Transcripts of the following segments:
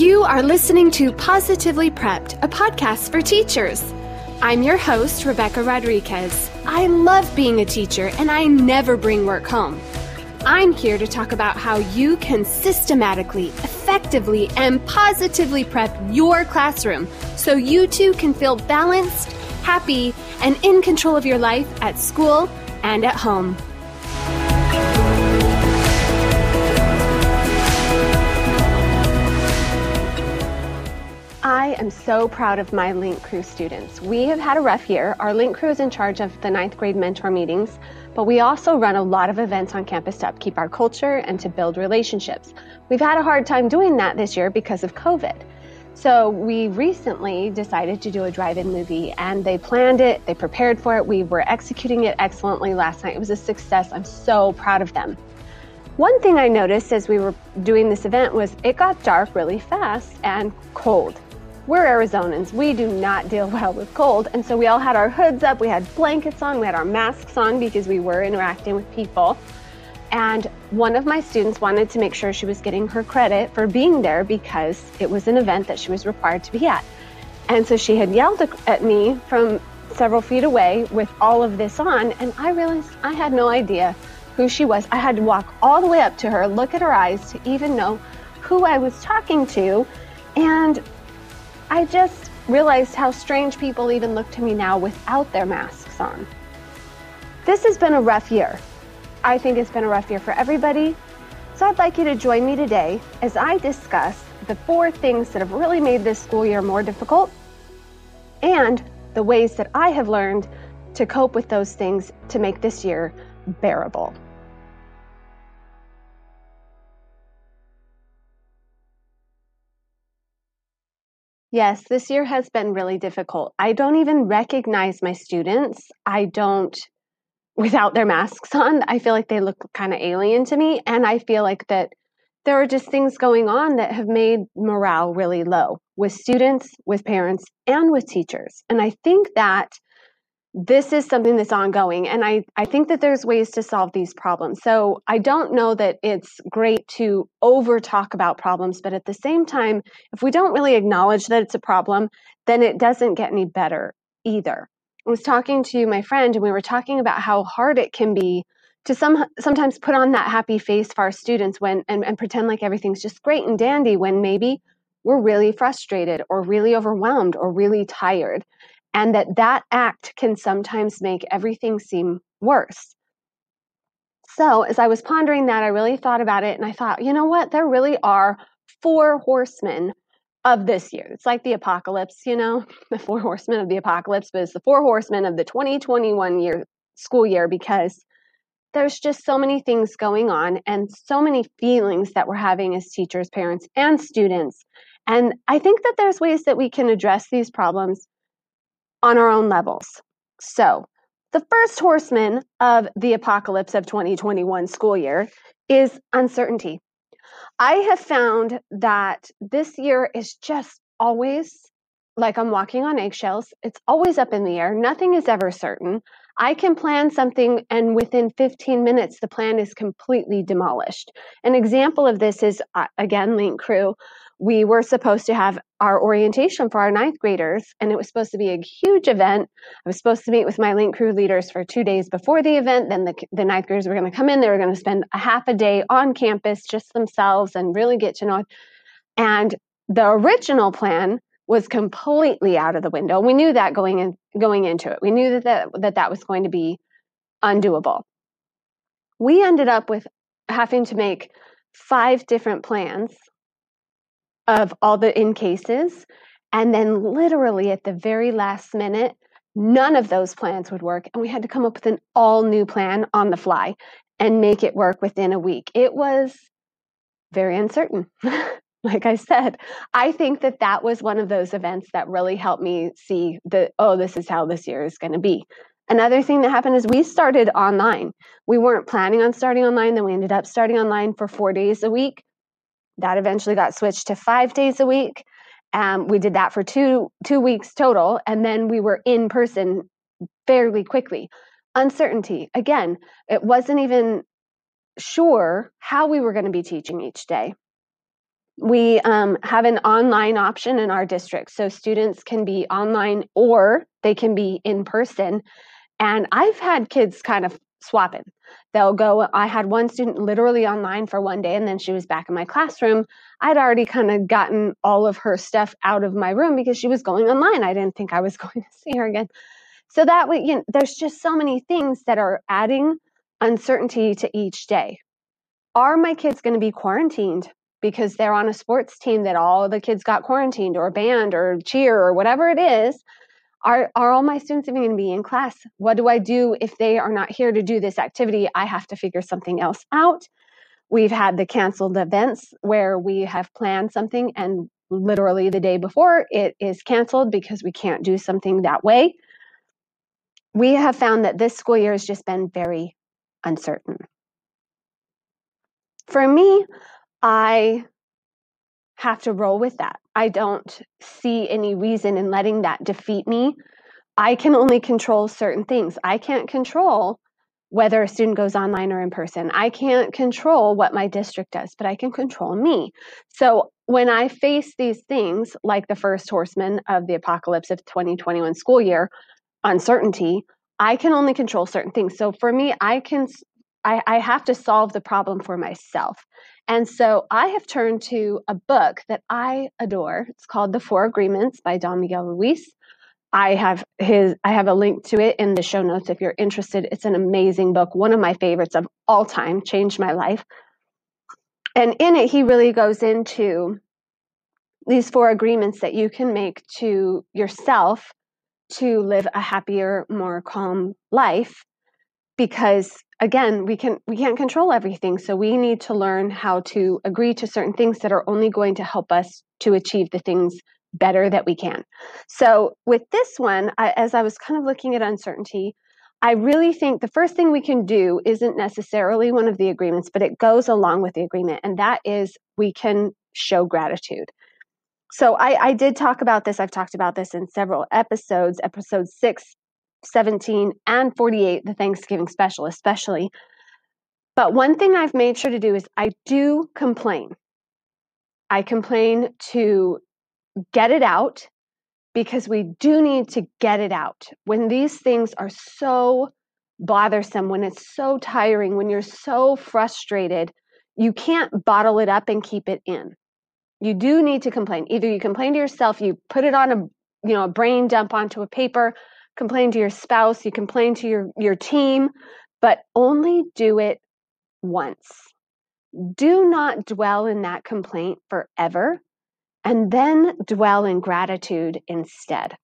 You are listening to Positively Prepped, a podcast for teachers. I'm your host, Rebecca Rodriguez. I love being a teacher and I never bring work home. I'm here to talk about how you can systematically, effectively, and positively prep your classroom so you too can feel balanced, happy, and in control of your life at school and at home. I am so proud of my Link Crew students. We have had a rough year. Our Link Crew is in charge of the ninth grade mentor meetings, but we also run a lot of events on campus to upkeep our culture and to build relationships. We've had a hard time doing that this year because of COVID. So we recently decided to do a drive-in movie and they planned it, they prepared for it, we were executing it excellently last night. It was a success. I'm so proud of them. One thing I noticed as we were doing this event was it got dark really fast and cold. We're Arizonans. We do not deal well with cold. And so we all had our hoods up, we had blankets on, we had our masks on because we were interacting with people. And one of my students wanted to make sure she was getting her credit for being there because it was an event that she was required to be at. And so she had yelled at me from several feet away with all of this on. And I realized I had no idea who she was. I had to walk all the way up to her, look at her eyes to even know who I was talking to. And I just realized how strange people even look to me now without their masks on. This has been a rough year. I think it's been a rough year for everybody. So I'd like you to join me today as I discuss the four things that have really made this school year more difficult and the ways that I have learned to cope with those things to make this year bearable. Yes, this year has been really difficult. I don't even recognize my students. I don't, without their masks on, I feel like they look kind of alien to me. And I feel like that there are just things going on that have made morale really low with students, with parents, and with teachers. And I think that this is something that's ongoing and I, I think that there's ways to solve these problems so i don't know that it's great to over talk about problems but at the same time if we don't really acknowledge that it's a problem then it doesn't get any better either was talking to my friend and we were talking about how hard it can be to some sometimes put on that happy face for our students when and, and pretend like everything's just great and dandy when maybe we're really frustrated or really overwhelmed or really tired and that that act can sometimes make everything seem worse. So, as I was pondering that, I really thought about it and I thought, you know what? There really are four horsemen of this year. It's like the apocalypse, you know, the four horsemen of the apocalypse, but it's the four horsemen of the 2021 year school year because there's just so many things going on and so many feelings that we're having as teachers, parents, and students. And I think that there's ways that we can address these problems on our own levels. So, the first horseman of the apocalypse of 2021 school year is uncertainty. I have found that this year is just always like I'm walking on eggshells. It's always up in the air. Nothing is ever certain. I can plan something, and within 15 minutes, the plan is completely demolished. An example of this is, uh, again, Link Crew we were supposed to have our orientation for our ninth graders, and it was supposed to be a huge event. I was supposed to meet with my Link Crew leaders for two days before the event. Then the, the ninth graders were going to come in. They were going to spend a half a day on campus, just themselves, and really get to know. And the original plan was completely out of the window. We knew that going in, going into it. We knew that that, that that was going to be undoable. We ended up with having to make five different plans of all the in cases. And then, literally at the very last minute, none of those plans would work. And we had to come up with an all new plan on the fly and make it work within a week. It was very uncertain. like I said, I think that that was one of those events that really helped me see that, oh, this is how this year is going to be. Another thing that happened is we started online. We weren't planning on starting online, then we ended up starting online for four days a week. That eventually got switched to five days a week. Um, we did that for two two weeks total, and then we were in person fairly quickly. Uncertainty, again, it wasn't even sure how we were going to be teaching each day. We um, have an online option in our district, so students can be online or they can be in person. And I've had kids kind of swapping. They'll go, I had one student literally online for one day and then she was back in my classroom. I'd already kind of gotten all of her stuff out of my room because she was going online. I didn't think I was going to see her again. So that way, you know, there's just so many things that are adding uncertainty to each day. Are my kids going to be quarantined because they're on a sports team that all the kids got quarantined or banned or cheer or whatever it is? are are all my students even going to be in class? What do i do if they are not here to do this activity? I have to figure something else out. We've had the canceled events where we have planned something and literally the day before it is canceled because we can't do something that way. We have found that this school year has just been very uncertain. For me i have to roll with that. I don't see any reason in letting that defeat me. I can only control certain things. I can't control whether a student goes online or in person. I can't control what my district does, but I can control me. So when I face these things, like the first horseman of the apocalypse of 2021 school year, uncertainty, I can only control certain things. So for me, I can I, I have to solve the problem for myself. And so I have turned to a book that I adore. It's called The Four Agreements by Don Miguel Ruiz. I have his I have a link to it in the show notes if you're interested. It's an amazing book, one of my favorites of all time, changed my life. And in it he really goes into these four agreements that you can make to yourself to live a happier, more calm life because again we can we can't control everything so we need to learn how to agree to certain things that are only going to help us to achieve the things better that we can. So with this one I, as i was kind of looking at uncertainty i really think the first thing we can do isn't necessarily one of the agreements but it goes along with the agreement and that is we can show gratitude. So I, I did talk about this i've talked about this in several episodes episode six 17 and 48, the Thanksgiving special, especially. But one thing I've made sure to do is I do complain. I complain to get it out because we do need to get it out. When these things are so bothersome, when it's so tiring, when you're so frustrated, you can't bottle it up and keep it in. You do need to complain. Either you complain to yourself, you put it on a you know a brain dump onto a paper complain to your spouse, you complain to your, your team, but only do it once. Do not dwell in that complaint forever and then dwell in gratitude instead.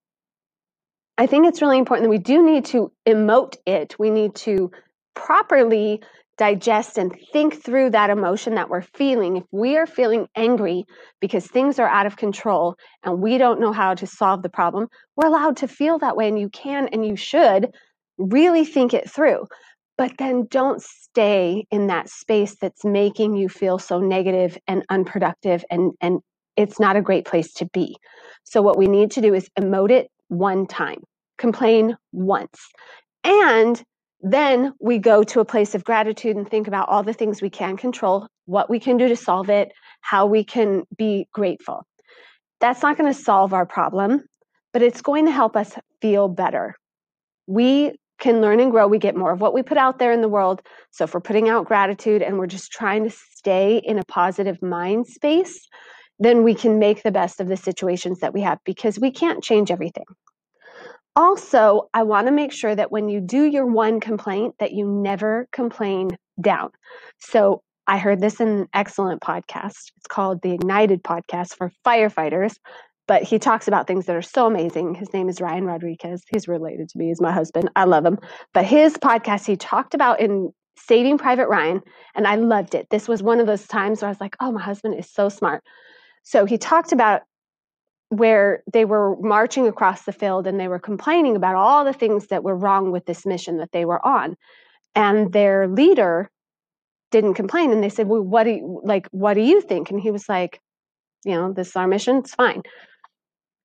I think it's really important that we do need to emote it. We need to properly digest and think through that emotion that we're feeling. If we are feeling angry because things are out of control and we don't know how to solve the problem, we're allowed to feel that way and you can and you should really think it through. But then don't stay in that space that's making you feel so negative and unproductive and and it's not a great place to be. So what we need to do is emote it one time. Complain once. And then we go to a place of gratitude and think about all the things we can control, what we can do to solve it, how we can be grateful. That's not going to solve our problem, but it's going to help us feel better. We can learn and grow. We get more of what we put out there in the world. So if we're putting out gratitude and we're just trying to stay in a positive mind space, then we can make the best of the situations that we have because we can't change everything. Also, I want to make sure that when you do your one complaint that you never complain down. So, I heard this in an excellent podcast. It's called the Ignited podcast for firefighters, but he talks about things that are so amazing. His name is Ryan Rodriguez. He's related to me. He's my husband. I love him. But his podcast, he talked about in Saving Private Ryan, and I loved it. This was one of those times where I was like, oh, my husband is so smart. So he talked about where they were marching across the field and they were complaining about all the things that were wrong with this mission that they were on. And their leader didn't complain and they said, Well, what do you like what do you think? And he was like, you know, this is our mission, it's fine.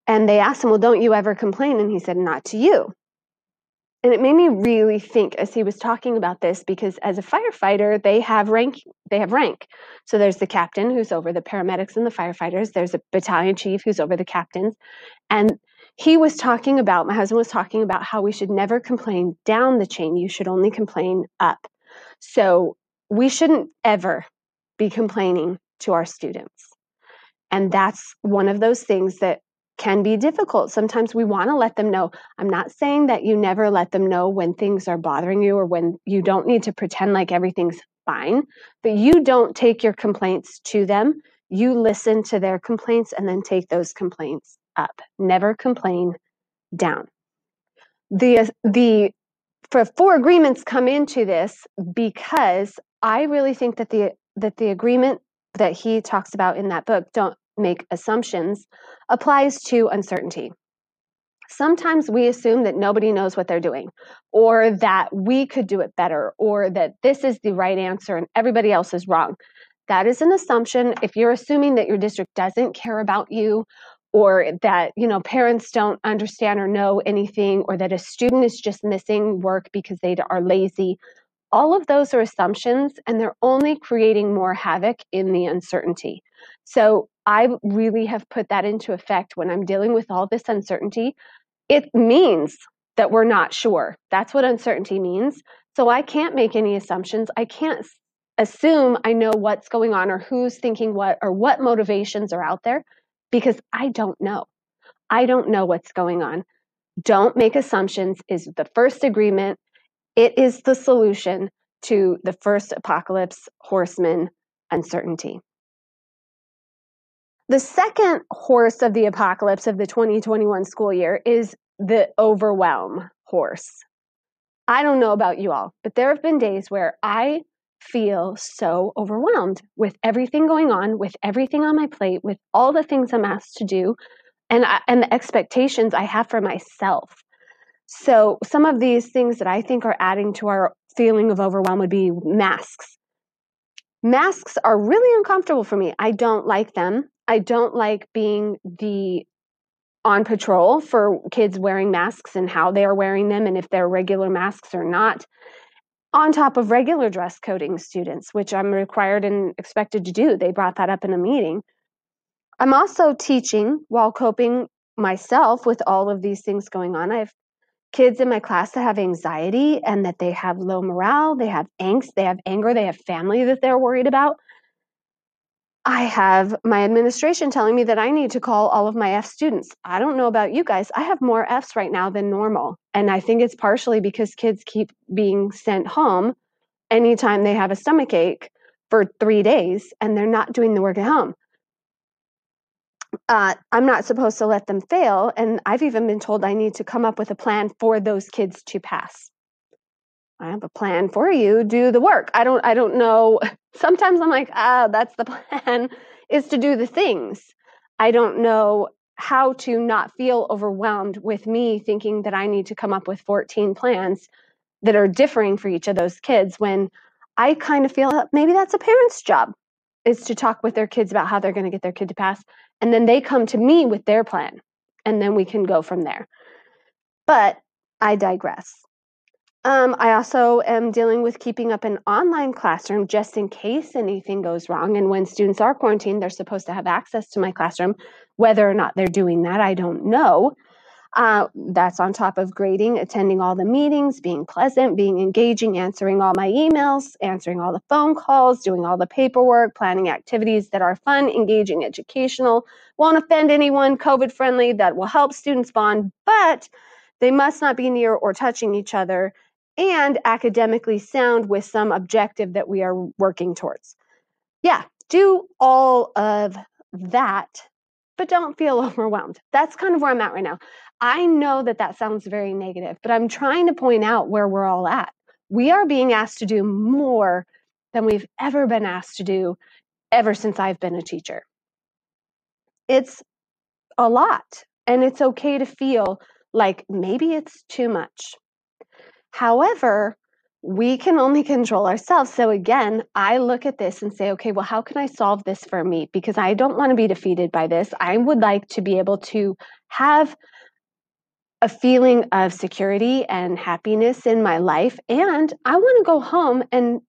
And they asked him, Well, don't you ever complain? And he said, Not to you. And it made me really think as he was talking about this because as a firefighter they have rank they have rank. So there's the captain who's over the paramedics and the firefighters. There's a battalion chief who's over the captains. And he was talking about my husband was talking about how we should never complain down the chain. You should only complain up. So we shouldn't ever be complaining to our students. And that's one of those things that can be difficult. Sometimes we want to let them know. I'm not saying that you never let them know when things are bothering you or when you don't need to pretend like everything's fine, but you don't take your complaints to them. You listen to their complaints and then take those complaints up. Never complain down. The the for four agreements come into this because I really think that the that the agreement that he talks about in that book don't make assumptions applies to uncertainty. Sometimes we assume that nobody knows what they're doing, or that we could do it better, or that this is the right answer and everybody else is wrong. That is an assumption. If you're assuming that your district doesn't care about you, or that you know parents don't understand or know anything, or that a student is just missing work because they are lazy, all of those are assumptions and they're only creating more havoc in the uncertainty. So I really have put that into effect when I'm dealing with all this uncertainty. It means that we're not sure. That's what uncertainty means. So I can't make any assumptions. I can't assume I know what's going on or who's thinking what or what motivations are out there because I don't know. I don't know what's going on. Don't make assumptions is the first agreement. It is the solution to the first apocalypse horseman uncertainty. The second horse of the apocalypse of the 2021 school year is the overwhelm horse. I don't know about you all, but there have been days where I feel so overwhelmed with everything going on, with everything on my plate, with all the things I'm asked to do, and I, and the expectations I have for myself. So some of these things that I think are adding to our feeling of overwhelm would be masks. Masks are really uncomfortable for me. I don't like them. I don't like being the on patrol for kids wearing masks and how they are wearing them and if they're regular masks or not. On top of regular dress coding students, which I'm required and expected to do. They brought that up in a meeting. I'm also teaching while coping myself with all of these things going on. I have kids in my class that have anxiety and that they have low morale, they have angst, they have anger, they have family that they're worried about. I have my administration telling me that I need to call all of my F students. I don't know about you guys. I have more Fs right now than normal. And I think it's partially because kids keep being sent home anytime they have a stomach ache for three days and they're not doing the work at home. Uh, I'm not supposed to let them fail. And I've even been told I need to come up with a plan for those kids to pass. I have a plan for you. Do the work. I don't I don't know. Sometimes I'm like, ah, that's the plan is to do the things. I don't know how to not feel overwhelmed with me thinking that I need to come up with 14 plans that are differing for each of those kids when I kind of feel that maybe that's a parent's job is to talk with their kids about how they're going to get their kid to pass and then they come to me with their plan and then we can go from there. But I digress. Um, I also am dealing with keeping up an online classroom just in case anything goes wrong. And when students are quarantined, they're supposed to have access to my classroom. Whether or not they're doing that, I don't know. Uh, that's on top of grading, attending all the meetings, being pleasant, being engaging, answering all my emails, answering all the phone calls, doing all the paperwork, planning activities that are fun, engaging, educational, won't offend anyone, COVID friendly, that will help students bond, but they must not be near or touching each other and academically sound with some objective that we are working towards. Yeah, do all of that, but don't feel overwhelmed. That's kind of where I'm at right now. I know that that sounds very negative, but I'm trying to point out where we're all at. We are being asked to do more than we've ever been asked to do ever since I've been a teacher. It's a lot, and it's okay to feel like maybe it's too much. However, we can only control ourselves. So again, I look at this and say, okay, well, how can I solve this for me? Because I don't want to be defeated by this. I would like to be able to have a feeling of security and happiness in my life. And I want to go home and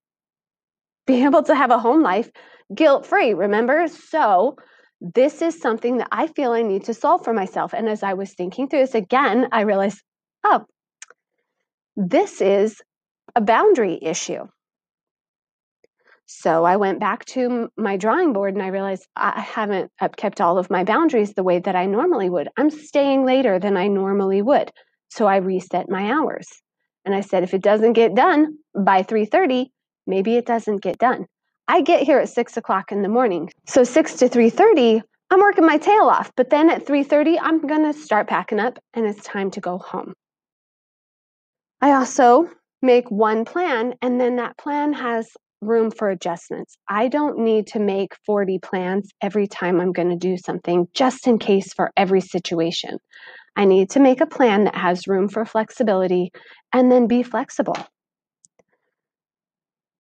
be able to have a home life guilt free, remember? So, this is something that I feel I need to solve for myself. And as I was thinking through this again, I realized, oh, this is a boundary issue. So I went back to my drawing board and I realized I haven't kept all of my boundaries the way that I normally would. I'm staying later than I normally would. So I reset my hours. And I said if it doesn't get done by 3:30, maybe it doesn't get done. I get here at six o'clock in the morning. So six to 3:30, I'm working my tail off. But then at 3:30, I'm gonna start packing up and it's time to go home. I also make one plan and then that plan has room for adjustments. I don't need to make 40 plans every time I'm going to do something, just in case for every situation. I need to make a plan that has room for flexibility and then be flexible.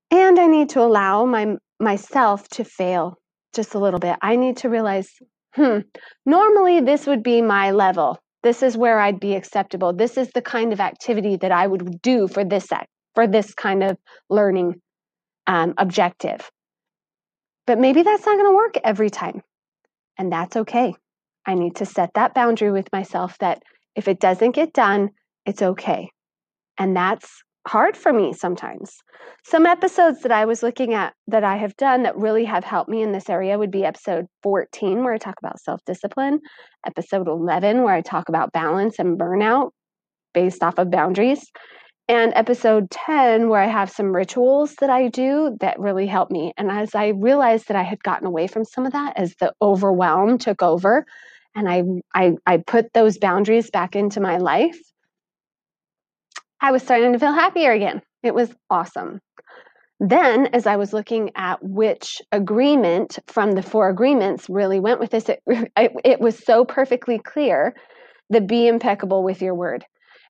And I need to allow my myself to fail just a little bit. I need to realize, hmm, normally this would be my level. This is where I'd be acceptable. This is the kind of activity that I would do for this for this kind of learning um, objective. But maybe that's not going to work every time. And that's okay. I need to set that boundary with myself that if it doesn't get done, it's okay. And that's hard for me sometimes. Some episodes that I was looking at that I have done that really have helped me in this area would be episode 14, where I talk about self discipline, episode 11, where I talk about balance and burnout based off of boundaries, and episode 10 where i have some rituals that i do that really help me and as i realized that i had gotten away from some of that as the overwhelm took over and i i, I put those boundaries back into my life i was starting to feel happier again it was awesome then as i was looking at which agreement from the four agreements really went with this it, it, it was so perfectly clear the be impeccable with your word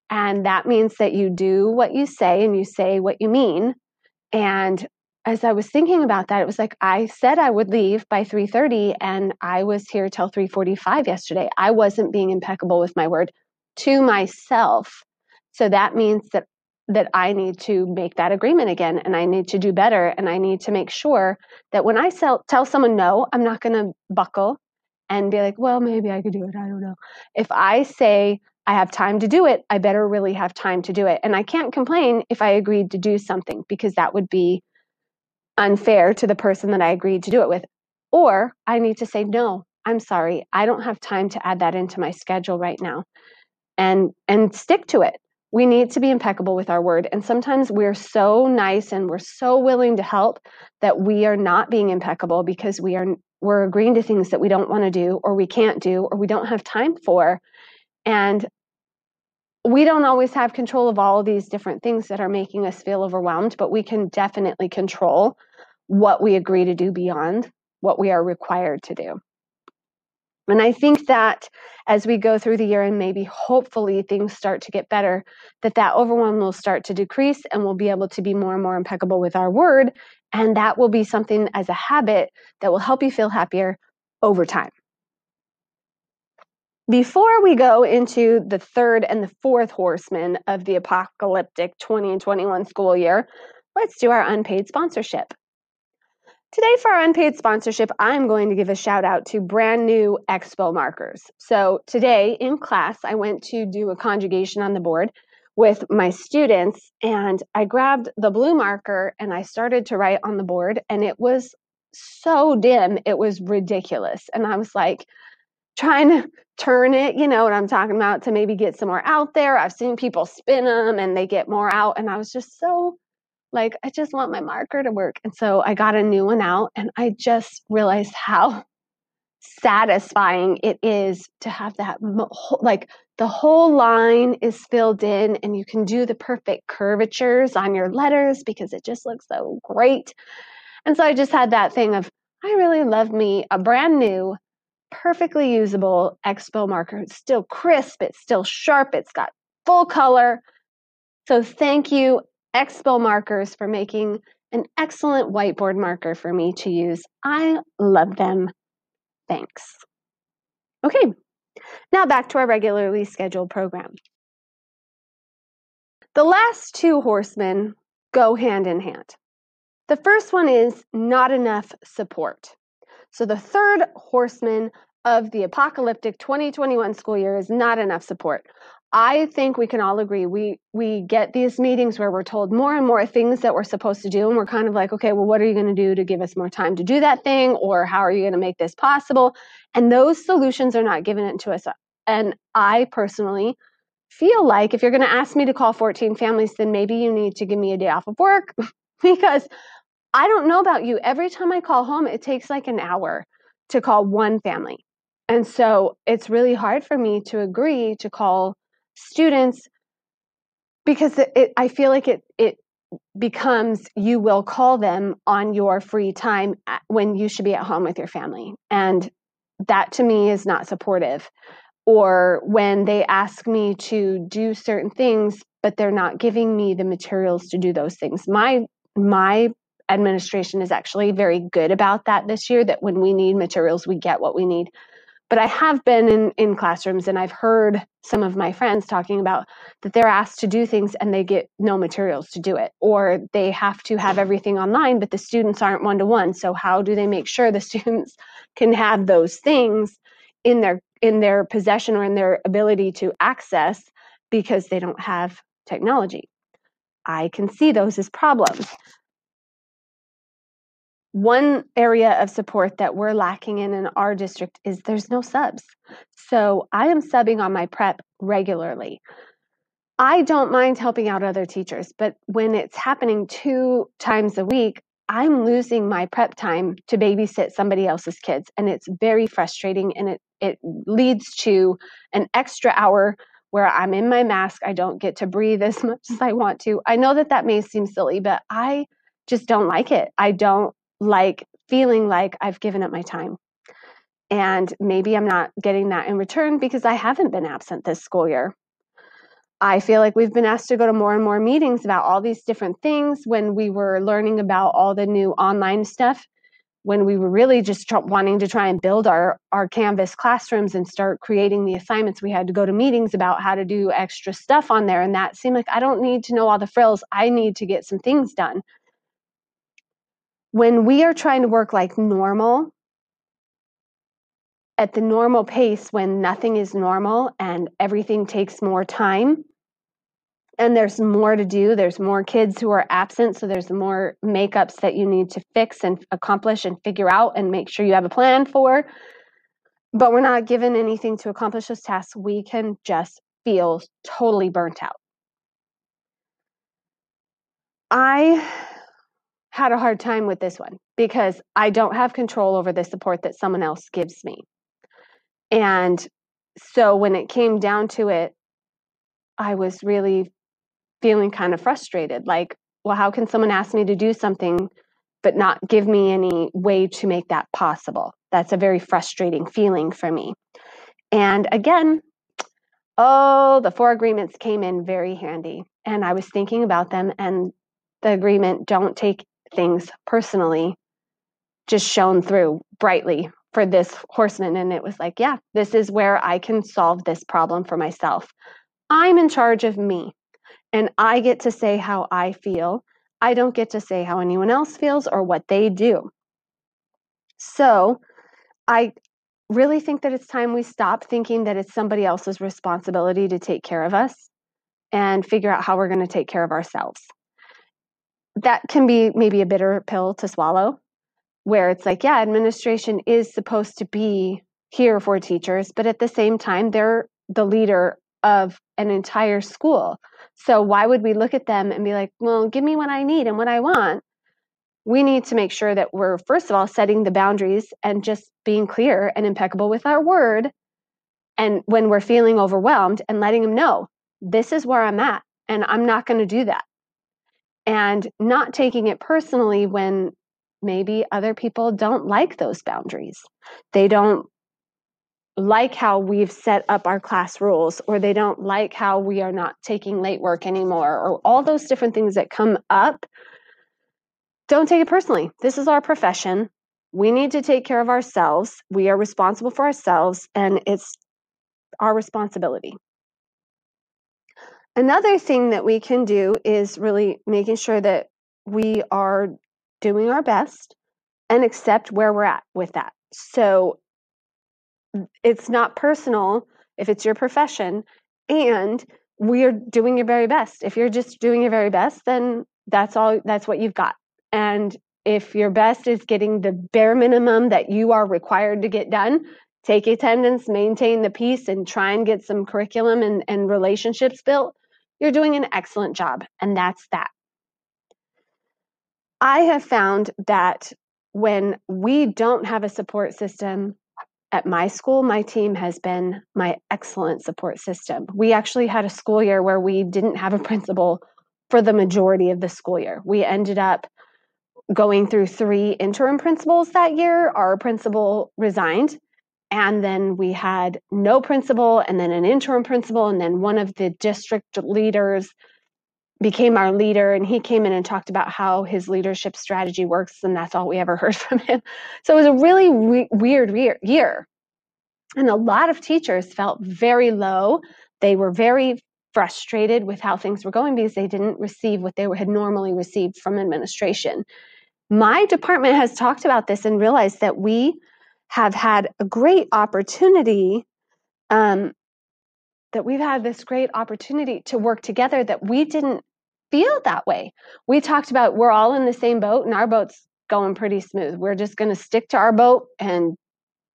and that means that you do what you say and you say what you mean. And as I was thinking about that, it was like I said I would leave by 3:30 and I was here till 3:45 yesterday. I wasn't being impeccable with my word to myself. So that means that that I need to make that agreement again and I need to do better and I need to make sure that when I sell, tell someone no, I'm not going to buckle and be like, well, maybe I could do it. I don't know. If I say I have time to do it, I better really have time to do it. And I can't complain if I agreed to do something because that would be unfair to the person that I agreed to do it with. Or I need to say, no, I'm sorry, I don't have time to add that into my schedule right now. And and stick to it. We need to be impeccable with our word. And sometimes we're so nice and we're so willing to help that we are not being impeccable because we are we're agreeing to things that we don't want to do or we can't do or we don't have time for and we don't always have control of all of these different things that are making us feel overwhelmed, but we can definitely control what we agree to do beyond what we are required to do. And I think that as we go through the year and maybe hopefully things start to get better, that that overwhelm will start to decrease and we'll be able to be more and more impeccable with our word. And that will be something as a habit that will help you feel happier over time. Before we go into the third and the fourth horsemen of the apocalyptic 20 and 21 school year, let's do our unpaid sponsorship. Today, for our unpaid sponsorship, I'm going to give a shout out to brand new Expo markers. So, today in class, I went to do a conjugation on the board with my students, and I grabbed the blue marker and I started to write on the board, and it was so dim, it was ridiculous. And I was like, trying to turn it, you know what I'm talking about, to maybe get some more out there. I've seen people spin them and they get more out. And I was just so like, I just want my marker to work. And so I got a new one out and I just realized how satisfying it is to have that like the whole line is filled in and you can do the perfect curvatures on your letters because it just looks so great. And so I just had that thing of I really love me a brand new perfectly usable Expo marker. It's still crisp, it's still sharp, it's got full color. So thank you, Expo markers, for making an excellent whiteboard marker for me to use. I love them. Thanks. Okay, now back to our regularly scheduled program. The last two horsemen go hand in hand. The first one is not enough support. So the third horseman of the apocalyptic 2021 school year is not enough support. I think we can all agree. We we get these meetings where we're told more and more things that we're supposed to do, and we're kind of like, okay, well, what are you going to do to give us more time to do that thing, or how are you going to make this possible? And those solutions are not given to us. And I personally feel like if you're going to ask me to call 14 families, then maybe you need to give me a day off of work because I don't know about you. Every time I call home, it takes like an hour to call one family. And so it's really hard for me to agree to call students because it, it, I feel like it it becomes you will call them on your free time when you should be at home with your family. And that to me is not supportive. Or when they ask me to do certain things but they're not giving me the materials to do those things. My my administration is actually very good about that this year that when we need materials we get what we need but I have been in, in classrooms and I've heard some of my friends talking about that they're asked to do things and they get no materials to do it, or they have to have everything online, but the students aren't one to one. So how do they make sure the students can have those things in their in their possession or in their ability to access because they don't have technology? I can see those as problems one area of support that we're lacking in in our district is there's no subs. So I am subbing on my prep regularly. I don't mind helping out other teachers, but when it's happening two times a week, I'm losing my prep time to babysit somebody else's kids. And it's very frustrating and it, it leads to an extra hour where I'm in my mask. I don't get to breathe as much as I want to. I know that that may seem silly, but I just don't like it. I don't like feeling like I've given up my time. And maybe I'm not getting that in return because I haven't been absent this school year. I feel like we've been asked to go to more and more meetings about all these different things when we were learning about all the new online stuff, when we were really just tr- wanting to try and build our, our Canvas classrooms and start creating the assignments. We had to go to meetings about how to do extra stuff on there. And that seemed like I don't need to know all the frills. I need to get some things done when we are trying to work like normal at the normal pace when nothing is normal and everything takes more time and there's more to do there's more kids who are absent so there's more makeups that you need to fix and accomplish and figure out and make sure you have a plan for but we're not given anything to accomplish those tasks we can just feel totally burnt out. I had a hard time with this one because I don't have control over the support that someone else gives me. And so when it came down to it, I was really feeling kind of frustrated. Like, well, how can someone ask me to do something but not give me any way to make that possible? That's a very frustrating feeling for me. And again, oh, the four agreements came in very handy. And I was thinking about them, and the agreement don't take things personally just shone through brightly for this horseman. And it was like, yeah, this is where I can solve this problem for myself. I'm in charge of me, and I get to say how I feel. I don't get to say how anyone else feels or what they do. So I really think that it's time we stop thinking that it's somebody else's responsibility to take care of us and figure out how we're going to take care of ourselves that can be maybe a bitter pill to swallow where it's like yeah administration is supposed to be here for teachers but at the same time they're the leader of an entire school. So why would we look at them and be like well give me what i need and what i want. We need to make sure that we're first of all setting the boundaries and just being clear and impeccable with our word and when we're feeling overwhelmed and letting them know this is where i'm at and i'm not going to do that and not taking it personally when maybe other people don't like those boundaries. They don't like how we've set up our class rules, or they don't like how we are not taking late work anymore, or all those different things that come up. Don't take it personally. This is our profession. We need to take care of ourselves. We are responsible for ourselves, and it's our responsibility. Another thing that we can do is really making sure that we are doing our best and accept where we're at with that. So it's not personal if it's your profession and we're doing your very best. If you're just doing your very best, then that's all that's what you've got. And if your best is getting the bare minimum that you are required to get done, take attendance, maintain the peace, and try and get some curriculum and, and relationships built, you're doing an excellent job. And that's that. I have found that when we don't have a support system at my school, my team has been my excellent support system. We actually had a school year where we didn't have a principal for the majority of the school year. We ended up going through three interim principals that year. Our principal resigned, and then we had no principal, and then an interim principal, and then one of the district leaders became our leader and he came in and talked about how his leadership strategy works and that's all we ever heard from him. So it was a really re- weird re- year. And a lot of teachers felt very low. They were very frustrated with how things were going because they didn't receive what they had normally received from administration. My department has talked about this and realized that we have had a great opportunity um, that we've had this great opportunity to work together that we didn't feel that way. We talked about we're all in the same boat and our boat's going pretty smooth. We're just going to stick to our boat and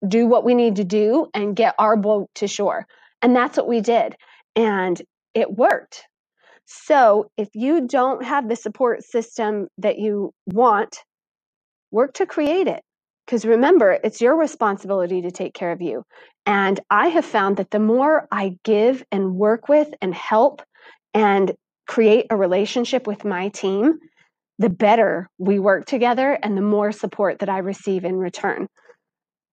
do what we need to do and get our boat to shore. And that's what we did. And it worked. So if you don't have the support system that you want, work to create it. Because remember, it's your responsibility to take care of you. And I have found that the more I give and work with and help and create a relationship with my team, the better we work together and the more support that I receive in return.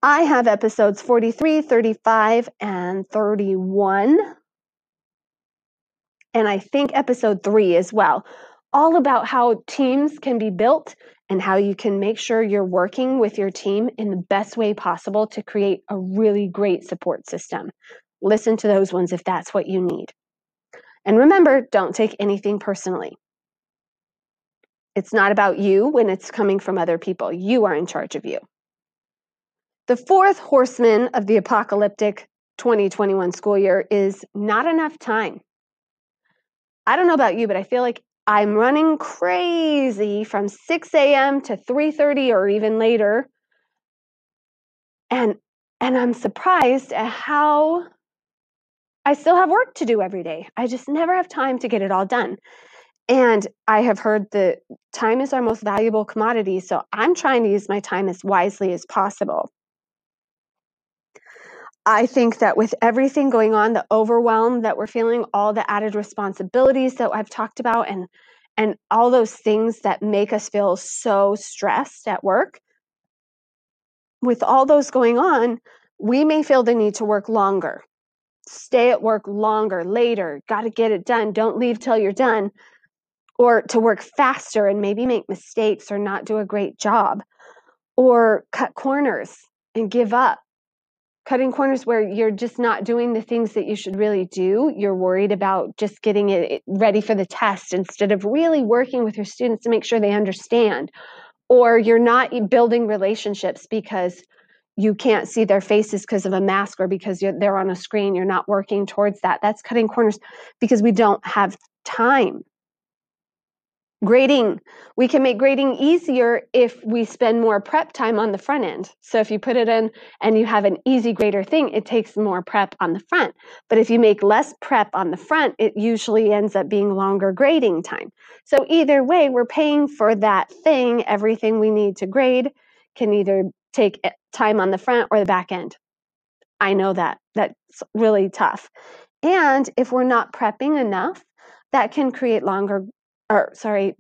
I have episodes 43, 35, and 31. And I think episode three as well, all about how teams can be built and how you can make sure you're working with your team in the best way possible to create a really great support system. Listen to those ones if that's what you need. And remember, don't take anything personally. It's not about you when it's coming from other people. You are in charge of you. The fourth horseman of the apocalyptic 2021 school year is not enough time. I don't know about you, but I feel like I'm running crazy from 6 a.m. to 3:30 or even later. And and I'm surprised at how I still have work to do every day. I just never have time to get it all done. And I have heard that time is our most valuable commodity, so I'm trying to use my time as wisely as possible. I think that with everything going on, the overwhelm that we're feeling, all the added responsibilities that I've talked about and and all those things that make us feel so stressed at work, with all those going on, we may feel the need to work longer. Stay at work longer, later, got to get it done, don't leave till you're done, or to work faster and maybe make mistakes or not do a great job, or cut corners and give up cutting corners where you're just not doing the things that you should really do. You're worried about just getting it ready for the test instead of really working with your students to make sure they understand. Or you're not building relationships because you can't see their faces because of a mask or because they're on a screen. You're not working towards that. That's cutting corners because we don't have time. Grading. We can make grading easier if we spend more prep time on the front end. So if you put it in and you have an easy grader thing, it takes more prep on the front. But if you make less prep on the front, it usually ends up being longer grading time. So either way, we're paying for that thing. Everything we need to grade can either take eh, time on the front or the back end. I know that. That's really tough. And if we're not prepping enough, that can create longer or sorry,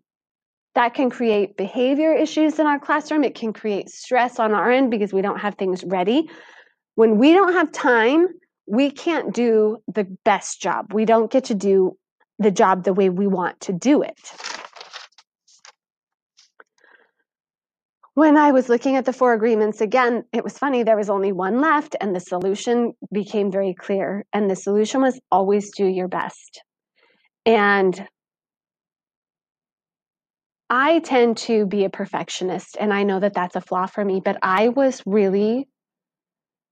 that can create behavior issues in our classroom. It can create stress on our end because we don't have things ready. When we don't have time, we can't do the best job. We don't get to do the job the way we want to do it. When I was looking at the four agreements again, it was funny, there was only one left, and the solution became very clear. And the solution was always do your best. And I tend to be a perfectionist, and I know that that's a flaw for me, but I was really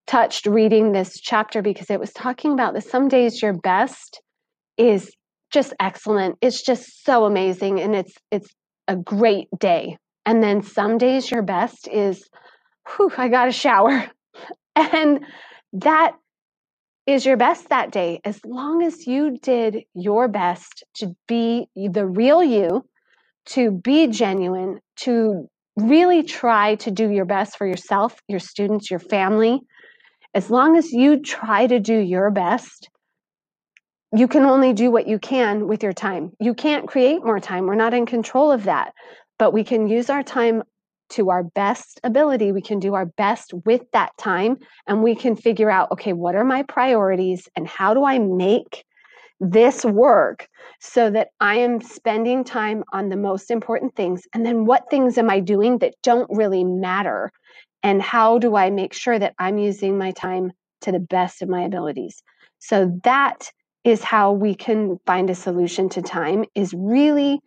touched reading this chapter because it was talking about that some days your best is just excellent. It's just so amazing and it's it's a great day. And then some days your best is whew, I got a shower. and that is your best that day as long as you did your best to be the real you, to be genuine, to really try to do your best for yourself, your students, your family. As long as you try to do your best, you can only do what you can with your time. You can't create more time. We're not in control of that. But we can use our time to our best ability. We can do our best with that time and we can figure out okay, what are my priorities and how do I make this work so that I am spending time on the most important things? And then what things am I doing that don't really matter? And how do I make sure that I'm using my time to the best of my abilities? So that is how we can find a solution to time is really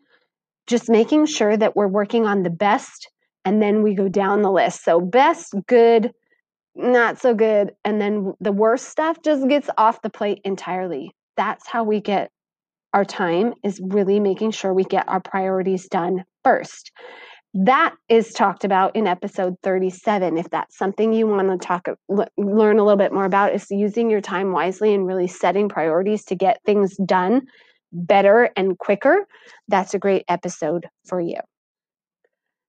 just making sure that we're working on the best and then we go down the list. So best, good, not so good, and then the worst stuff just gets off the plate entirely. That's how we get our time is really making sure we get our priorities done first. That is talked about in episode 37. If that's something you want to talk learn a little bit more about is using your time wisely and really setting priorities to get things done better and quicker, that's a great episode for you.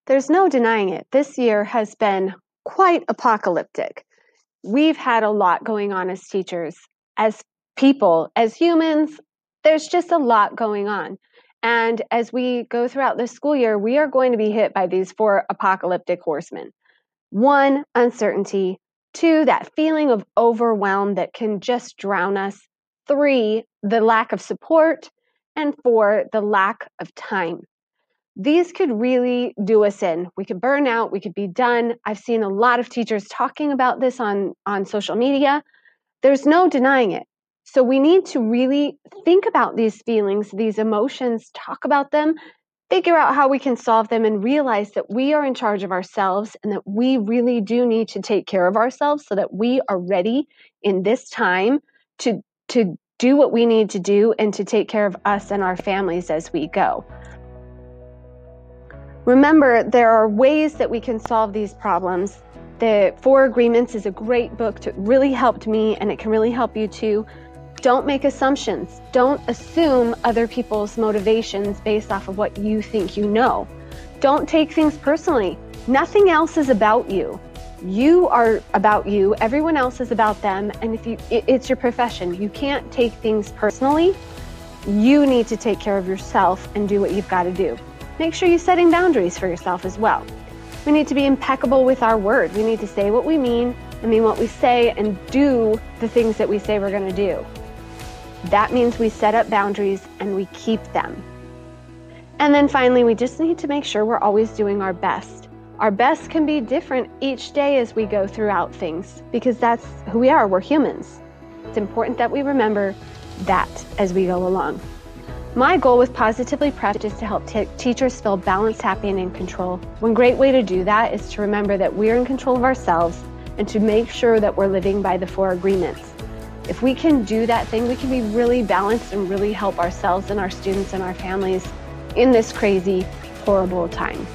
There's no denying it. This year has been quite apocalyptic. We've had a lot going on as teachers, as people, as humans. There's just a lot going on. And as we go throughout this school year, we are going to be hit by these four apocalyptic horsemen. One, uncertainty. Two, that feeling of overwhelm that can just drown us. Three, the lack of support. And four, the lack of time. These could really do us in. We could burn out, we could be done. I've seen a lot of teachers talking about this on, on social media. There's no denying it. So we need to really think about these feelings, these emotions, talk about them, figure out how we can solve them, and realize that we are in charge of ourselves and that we really do need to take care of ourselves so that we are ready in this time to, to do what we need to do and to take care of us and our families as we go. Remember, there are ways that we can solve these problems. The Four Agreements is a great book to really helped me and it can really help you too. Don't make assumptions. Don't assume other people's motivations based off of what you think you know. Don't take things personally. Nothing else is about you. You are about you. Everyone else is about them. And if you, it's your profession. You can't take things personally. You need to take care of yourself and do what you've got to do. Make sure you're setting boundaries for yourself as well. We need to be impeccable with our word. We need to say what we mean, I mean what we say, and do the things that we say we're going to do. That means we set up boundaries and we keep them. And then finally, we just need to make sure we're always doing our best. Our best can be different each day as we go throughout things because that's who we are. We're humans. It's important that we remember that as we go along. My goal with Positively Prepped is to help t- teachers feel balanced, happy, and in control. One great way to do that is to remember that we're in control of ourselves and to make sure that we're living by the four agreements. If we can do that thing, we can be really balanced and really help ourselves and our students and our families in this crazy, horrible time.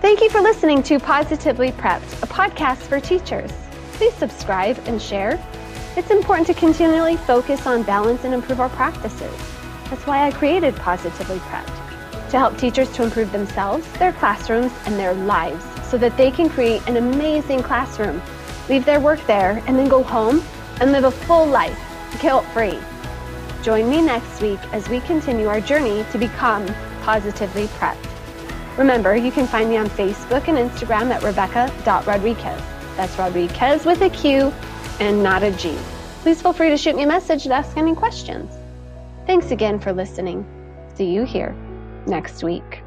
Thank you for listening to Positively Prepped, a podcast for teachers. Please subscribe and share. It's important to continually focus on balance and improve our practices. That's why I created Positively Prepped, to help teachers to improve themselves, their classrooms, and their lives so that they can create an amazing classroom, leave their work there, and then go home and live a full life, guilt free. Join me next week as we continue our journey to become positively prepped. Remember, you can find me on Facebook and Instagram at rebecca.rodriquez. That's Rodriquez with a Q and not a G. Please feel free to shoot me a message to ask any questions. Thanks again for listening. See you here next week.